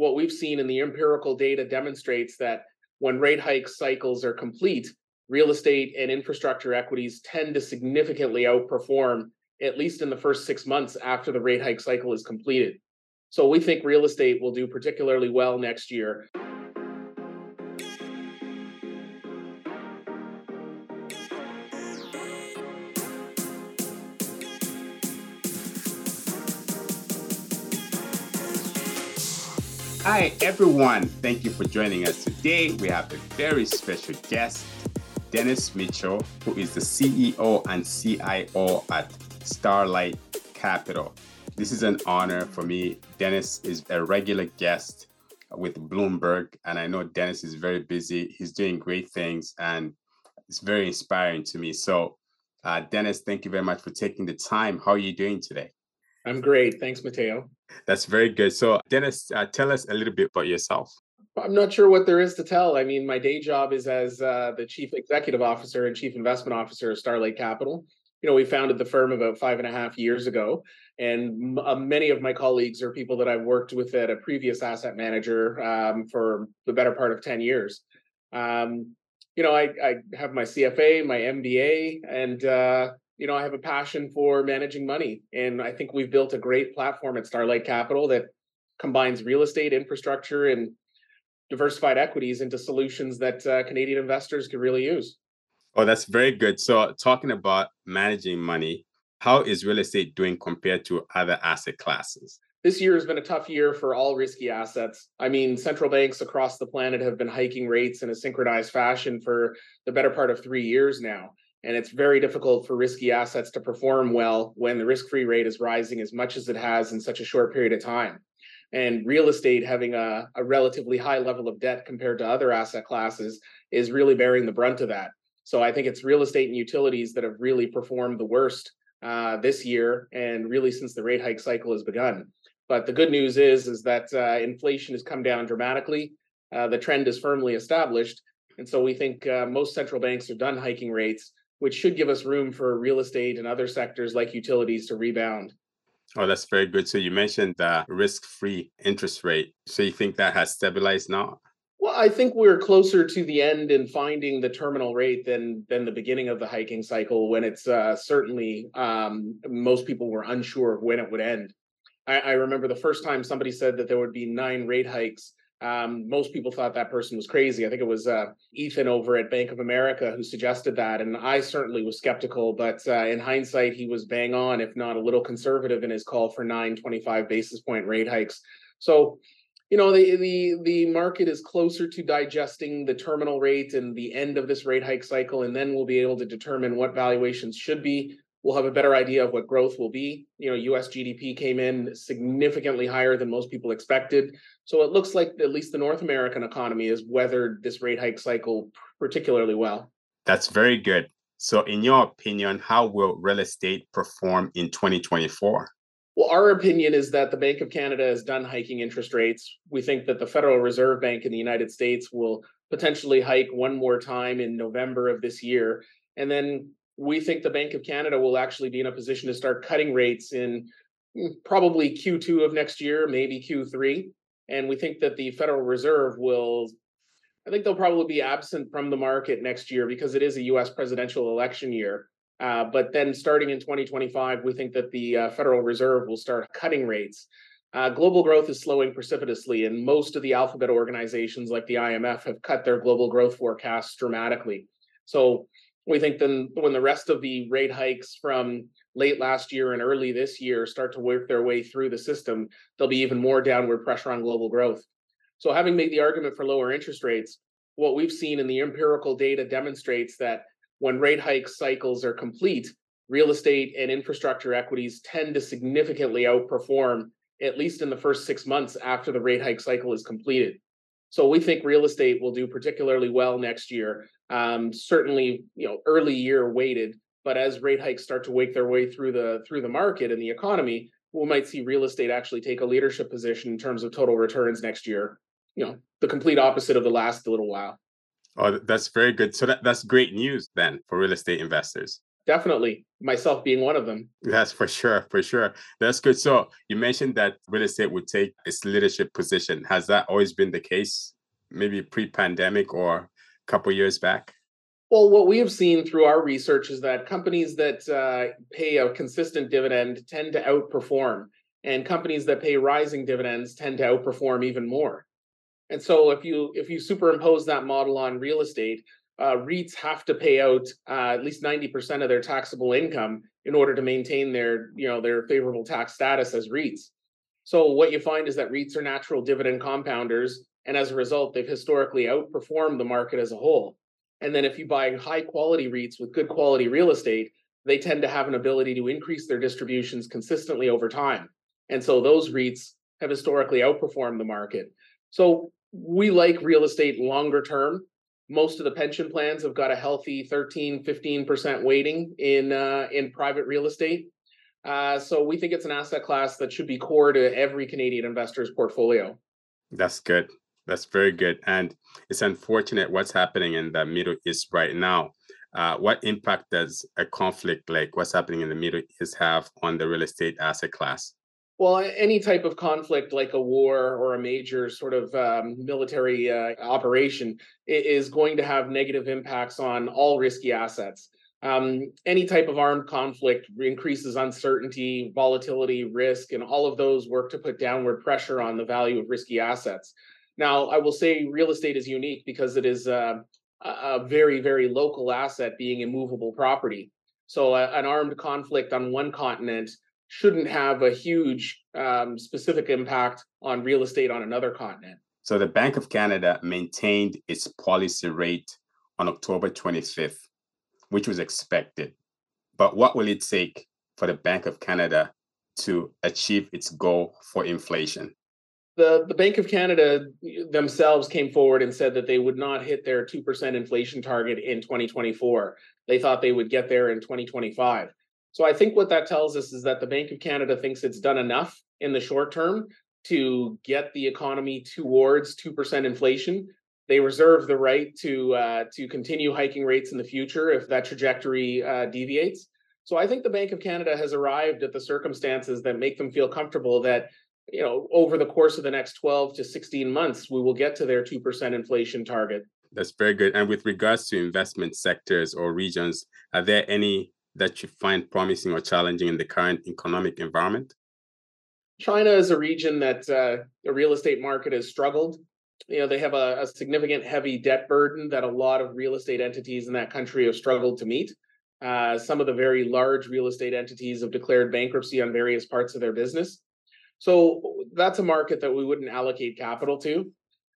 what we've seen in the empirical data demonstrates that when rate hike cycles are complete, real estate and infrastructure equities tend to significantly outperform, at least in the first six months after the rate hike cycle is completed. So we think real estate will do particularly well next year. Hi, everyone. Thank you for joining us today. We have a very special guest, Dennis Mitchell, who is the CEO and CIO at Starlight Capital. This is an honor for me. Dennis is a regular guest with Bloomberg, and I know Dennis is very busy. He's doing great things, and it's very inspiring to me. So, uh, Dennis, thank you very much for taking the time. How are you doing today? I'm great. Thanks, Mateo. That's very good. So, Dennis, uh, tell us a little bit about yourself. I'm not sure what there is to tell. I mean, my day job is as uh, the chief executive officer and chief investment officer of Starlight Capital. You know, we founded the firm about five and a half years ago, and uh, many of my colleagues are people that I've worked with at a previous asset manager um, for the better part of 10 years. Um, you know, I, I, have my CFA, my MBA, and uh, you know, I have a passion for managing money. And I think we've built a great platform at Starlight Capital that combines real estate infrastructure and diversified equities into solutions that uh, Canadian investors can really use. Oh, that's very good. So, talking about managing money, how is real estate doing compared to other asset classes? This year has been a tough year for all risky assets. I mean, central banks across the planet have been hiking rates in a synchronized fashion for the better part of three years now. And it's very difficult for risky assets to perform well when the risk free rate is rising as much as it has in such a short period of time. And real estate having a, a relatively high level of debt compared to other asset classes is really bearing the brunt of that. So I think it's real estate and utilities that have really performed the worst uh, this year and really since the rate hike cycle has begun. But the good news is is that uh, inflation has come down dramatically. Uh, the trend is firmly established, and so we think uh, most central banks are done hiking rates which should give us room for real estate and other sectors like utilities to rebound. Oh, that's very good. So you mentioned the risk-free interest rate. So you think that has stabilized now? Well, I think we're closer to the end in finding the terminal rate than than the beginning of the hiking cycle, when it's uh, certainly um, most people were unsure of when it would end. I, I remember the first time somebody said that there would be nine rate hikes um, most people thought that person was crazy. I think it was uh, Ethan over at Bank of America who suggested that, and I certainly was skeptical. But uh, in hindsight, he was bang on, if not a little conservative, in his call for nine 25 basis point rate hikes. So, you know, the the the market is closer to digesting the terminal rate and the end of this rate hike cycle, and then we'll be able to determine what valuations should be we'll have a better idea of what growth will be. You know, US GDP came in significantly higher than most people expected. So it looks like at least the North American economy has weathered this rate hike cycle particularly well. That's very good. So, in your opinion, how will real estate perform in 2024? Well, our opinion is that the Bank of Canada has done hiking interest rates. We think that the Federal Reserve Bank in the United States will potentially hike one more time in November of this year. And then we think the Bank of Canada will actually be in a position to start cutting rates in mm, probably Q2 of next year, maybe Q3. And we think that the Federal Reserve will, I think they'll probably be absent from the market next year because it is a US presidential election year. Uh, but then starting in 2025, we think that the uh, Federal Reserve will start cutting rates. Uh, global growth is slowing precipitously, and most of the alphabet organizations like the IMF have cut their global growth forecasts dramatically. So we think then when the rest of the rate hikes from late last year and early this year start to work their way through the system, there'll be even more downward pressure on global growth. So, having made the argument for lower interest rates, what we've seen in the empirical data demonstrates that when rate hike cycles are complete, real estate and infrastructure equities tend to significantly outperform, at least in the first six months after the rate hike cycle is completed. So we think real estate will do particularly well next year. Um, certainly, you know, early year weighted, but as rate hikes start to wake their way through the through the market and the economy, we might see real estate actually take a leadership position in terms of total returns next year. You know, the complete opposite of the last little while. Oh, that's very good. So that, that's great news then for real estate investors. definitely. Myself being one of them. That's for sure, for sure. That's good. So you mentioned that real estate would take its leadership position. Has that always been the case? Maybe pre-pandemic or couple years back? Well, what we have seen through our research is that companies that uh, pay a consistent dividend tend to outperform, and companies that pay rising dividends tend to outperform even more. And so, if you if you superimpose that model on real estate, uh, REITs have to pay out uh, at least ninety percent of their taxable income in order to maintain their you know their favorable tax status as REITs. So what you find is that REITs are natural dividend compounders, and as a result, they've historically outperformed the market as a whole. And then if you buy high quality REITs with good quality real estate, they tend to have an ability to increase their distributions consistently over time. And so those REITs have historically outperformed the market. So we like real estate longer term. Most of the pension plans have got a healthy 13, 15% weighting in uh, in private real estate. Uh, so we think it's an asset class that should be core to every Canadian investor's portfolio. That's good. That's very good. And it's unfortunate what's happening in the Middle East right now. Uh, what impact does a conflict like what's happening in the Middle East have on the real estate asset class? Well, any type of conflict like a war or a major sort of um, military uh, operation is going to have negative impacts on all risky assets. Um, any type of armed conflict increases uncertainty, volatility, risk, and all of those work to put downward pressure on the value of risky assets. Now, I will say real estate is unique because it is uh, a very, very local asset being immovable property. So, an armed conflict on one continent shouldn't have a huge um, specific impact on real estate on another continent. So, the Bank of Canada maintained its policy rate on October 25th, which was expected. But what will it take for the Bank of Canada to achieve its goal for inflation? The, the Bank of Canada themselves came forward and said that they would not hit their 2% inflation target in 2024. They thought they would get there in 2025. So I think what that tells us is that the Bank of Canada thinks it's done enough in the short term to get the economy towards 2% inflation. They reserve the right to uh, to continue hiking rates in the future if that trajectory uh, deviates. So I think the Bank of Canada has arrived at the circumstances that make them feel comfortable that you know, over the course of the next 12 to 16 months, we will get to their 2% inflation target. That's very good. And with regards to investment sectors or regions, are there any that you find promising or challenging in the current economic environment? China is a region that uh, the real estate market has struggled. You know, they have a, a, significant heavy debt burden that a lot of real estate entities in that country have struggled to meet. Uh, some of the very large real estate entities have declared bankruptcy on various parts of their business. So that's a market that we wouldn't allocate capital to.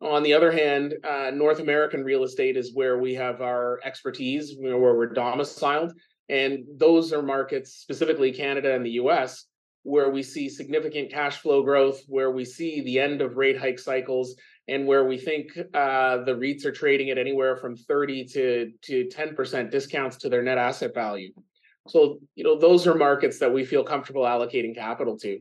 On the other hand, uh, North American real estate is where we have our expertise, you know, where we're domiciled. And those are markets, specifically Canada and the US, where we see significant cash flow growth, where we see the end of rate hike cycles, and where we think uh, the REITs are trading at anywhere from 30 to, to 10% discounts to their net asset value. So, you know, those are markets that we feel comfortable allocating capital to.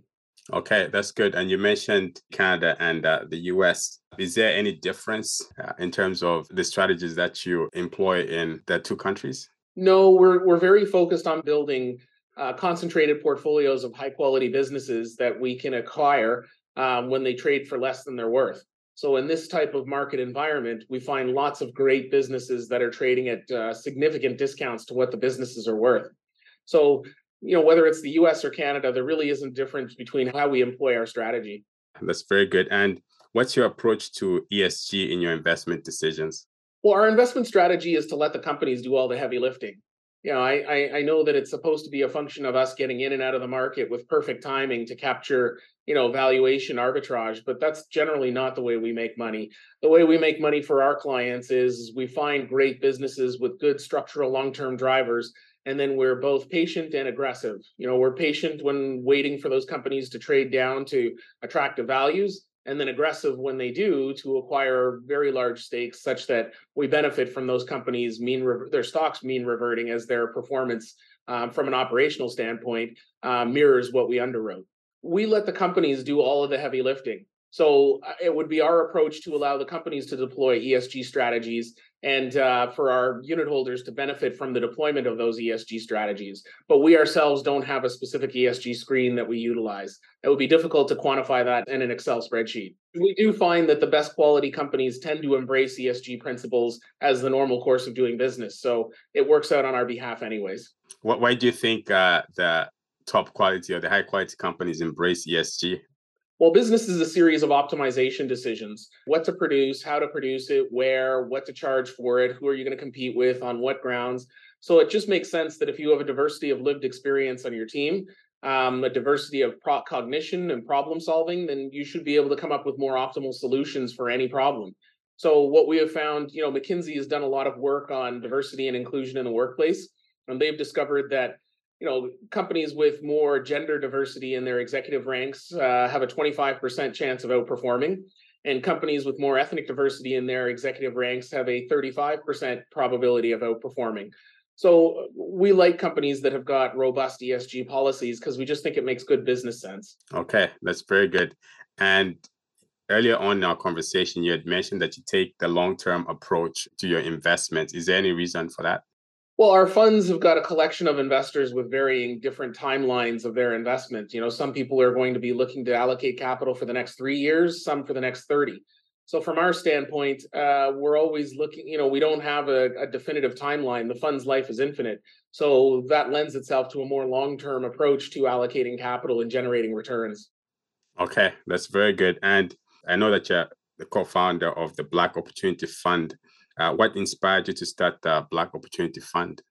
Okay, that's good. And you mentioned Canada and uh, the US. Is there any difference uh, in terms of the strategies that you employ in the two countries? No, we're we're very focused on building uh, concentrated portfolios of high quality businesses that we can acquire um, when they trade for less than they're worth. So in this type of market environment, we find lots of great businesses that are trading at uh, significant discounts to what the businesses are worth. So you know, whether it's the US or Canada, there really isn't difference between how we employ our strategy. That's very good. And what's your approach to ESG in your investment decisions? Well, our investment strategy is to let the companies do all the heavy lifting. You know, I, I, I know that it's supposed to be a function of us getting in and out of the market with perfect timing to capture, you know, valuation arbitrage, but that's generally not the way we make money. The way we make money for our clients is we find great businesses with good structural long-term drivers and then we're both patient and aggressive. You know we're patient when waiting for those companies to trade down to attractive values and then aggressive when they do to acquire very large stakes such that we benefit from those companies mean their stocks mean reverting as their performance um, from an operational standpoint uh, mirrors what we underwrote. We let the companies do all of the heavy lifting. So uh, it would be our approach to allow the companies to deploy esg strategies and uh, for our unit holders to benefit from the deployment of those ESG strategies. But we ourselves don't have a specific ESG screen that we utilize. It would be difficult to quantify that in an Excel spreadsheet. We do find that the best quality companies tend to embrace ESG principles as the normal course of doing business. So it works out on our behalf, anyways. Why do you think uh, top quality or the high quality companies embrace ESG? Well, business is a series of optimization decisions what to produce, how to produce it, where, what to charge for it, who are you going to compete with, on what grounds. So it just makes sense that if you have a diversity of lived experience on your team, um, a diversity of pro- cognition and problem solving, then you should be able to come up with more optimal solutions for any problem. So what we have found, you know, McKinsey has done a lot of work on diversity and inclusion in the workplace, and they've discovered that you know, companies with more gender diversity in their executive ranks uh, have a 25% chance of outperforming, and companies with more ethnic diversity in their executive ranks have a 35% probability of outperforming. So we like companies that have got robust ESG policies because we just think it makes good business sense. Okay, that's very good. And earlier on in our conversation, you had mentioned that you take the long term approach to your investments. Is there any reason for that? Well, our funds have got a collection of investors with varying different timelines of their investment. You know, some people are going to be looking to allocate capital for the next three years, some for the next 30. So, from our standpoint, uh, we're always looking, you know, we don't have a, a, definitive timeline. The fund's life is infinite. So, that lends itself to a more long term approach to allocating capital and generating returns. Okay, that's very good. And I know that you're the co founder of the Black Opportunity Fund. Uh, what inspired you to start the Black Opportunity Fund?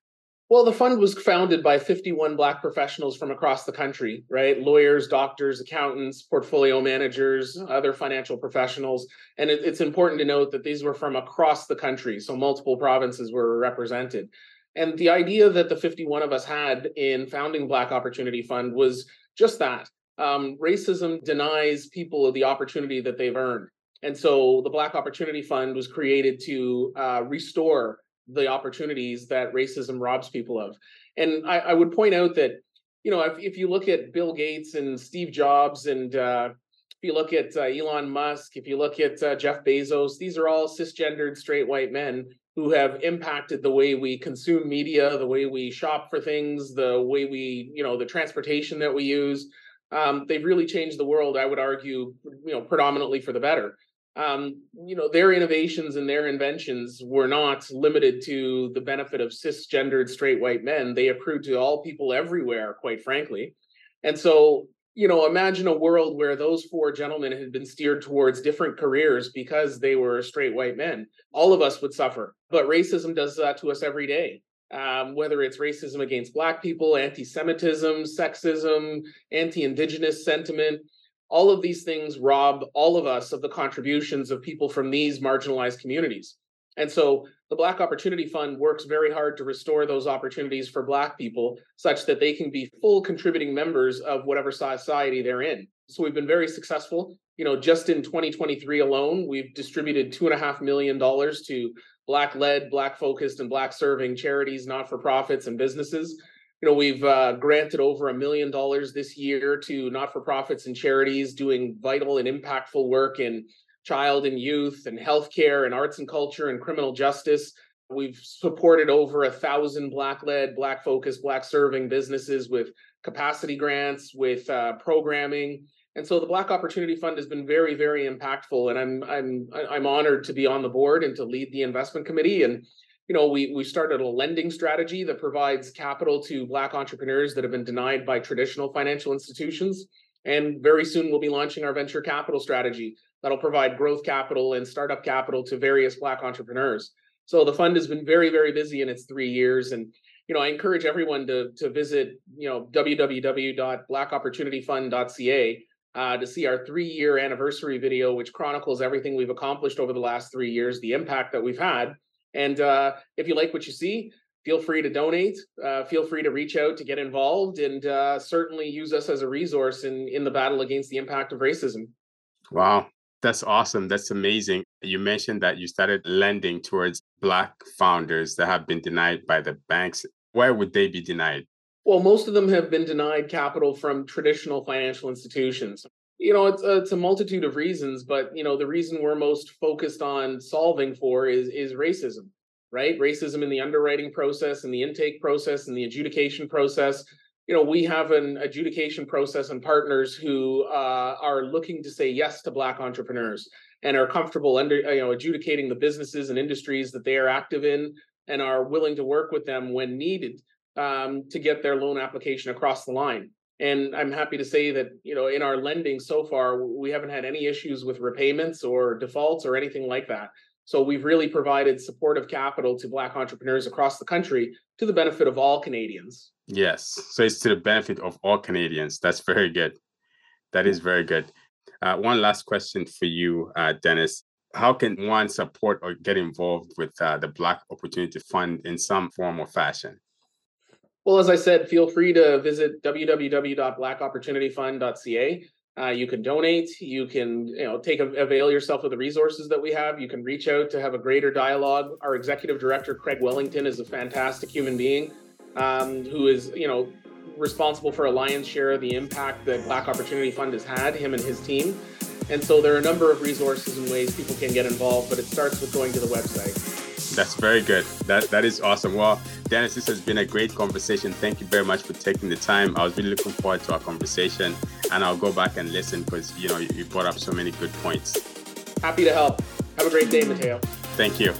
Well, the fund was founded by 51 Black professionals from across the country, right? Lawyers, doctors, accountants, portfolio managers, other financial professionals. And it, it's important to note that these were from across the country. So multiple provinces were represented. And the idea that the 51 of us had in founding Black Opportunity Fund was just that. Um, racism denies people the opportunity that they've earned. And so the Black Opportunity Fund was created to uh, restore the opportunities that racism robs people of. And I, I, would point out that, you know, if, if you look at Bill Gates and Steve Jobs and uh, if you look at uh, Elon Musk, if you look at uh, Jeff Bezos, these are all cisgendered straight white men who have impacted the way we consume media, the way we shop for things, the way we, you know, the transportation that we use. Um, they've really changed the world, I would argue, you know, predominantly for the better um, you know, their innovations and their inventions were not limited to the benefit of cisgendered straight white men. They accrued to all people everywhere, quite frankly. And so, you know, imagine a world where those four gentlemen had been steered towards different careers because they were straight white men. All of us would suffer. But racism does that to us every day. Um, whether it's racism against Black people, anti Semitism, sexism, anti Indigenous sentiment, all of these things rob all of us of the contributions of people from these marginalized communities. And so the Black Opportunity Fund works very hard to restore those opportunities for Black people such that they can be full contributing members of whatever society they're in. So we've been very successful. You know, just in 2023 alone, we've distributed $2.5 million to Black led, Black focused, and Black serving charities, not for profits, and businesses you know we've uh, granted over a million dollars this year to not-for-profits and charities doing vital and impactful work in child and youth and healthcare and arts and culture and criminal justice. We've supported over a thousand black-led black-focused black-serving businesses with capacity grants with uh, programming. And so the black opportunity fund has been very very impactful and i'm i'm i'm honored to be on the board and to lead the investment committee. And you know, we we started a lending strategy that provides capital to Black entrepreneurs that have been denied by traditional financial institutions. And very soon we'll be launching our venture capital strategy that'll provide growth capital and startup capital to various Black entrepreneurs. So the fund has been very, very busy in its three years. And you know, I encourage everyone to to visit, you know, www.blackopportunityfund.ca uh, to see our three year anniversary video, which chronicles everything we've accomplished over the last three years, the impact that we've had, and uh, if you like what you see, feel free to donate. Uh, feel free to reach out to get involved, and uh, certainly use us as a resource in in the battle against the impact of racism. Wow, that's awesome. That's amazing. You mentioned that you started lending towards Black founders that have been denied by the banks. Why would they be denied? Well, most of them have been denied capital from traditional financial institutions you know it's a, it's a multitude of reasons but you know the reason we're most focused on solving for is is racism right? Racism in the underwriting process and the intake process and the adjudication process. You know, we have an adjudication process and partners who uh, are looking to say yes to Black entrepreneurs and are comfortable under you know adjudicating the businesses and industries that they are active in and are willing to work with them when needed um, to get their loan application across the line. And I'm happy to say that you know in our lending so far we haven't had any issues with repayments or defaults or anything like that. So we've really provided supportive capital to Black entrepreneurs across the country to the benefit of all Canadians. Yes, so it's to the benefit of all Canadians. That's very good. That is very good. Uh, one last question for you, uh, Dennis. How can one support or get involved with uh, the Black Opportunity Fund in some form or fashion? Well, as I said, feel free to visit www.blackopportunityfund.ca. Uh, you can donate. You can, you know, take avail yourself of the resources that we have. You can reach out to have a greater dialogue. Our executive director, Craig Wellington, is a fantastic human being um, who is, you know, responsible for a lion's share of the impact that Black Opportunity Fund has had. Him and his team. And so there are a number of resources and ways people can get involved, but it starts with going to the website. That's very good. That that is awesome. Well, Dennis, this has been a great conversation. Thank you very much for taking the time. I was really looking forward to our conversation, and I'll go back and listen because you know you brought up so many good points. Happy to help. Have a great day, Mateo. Thank you.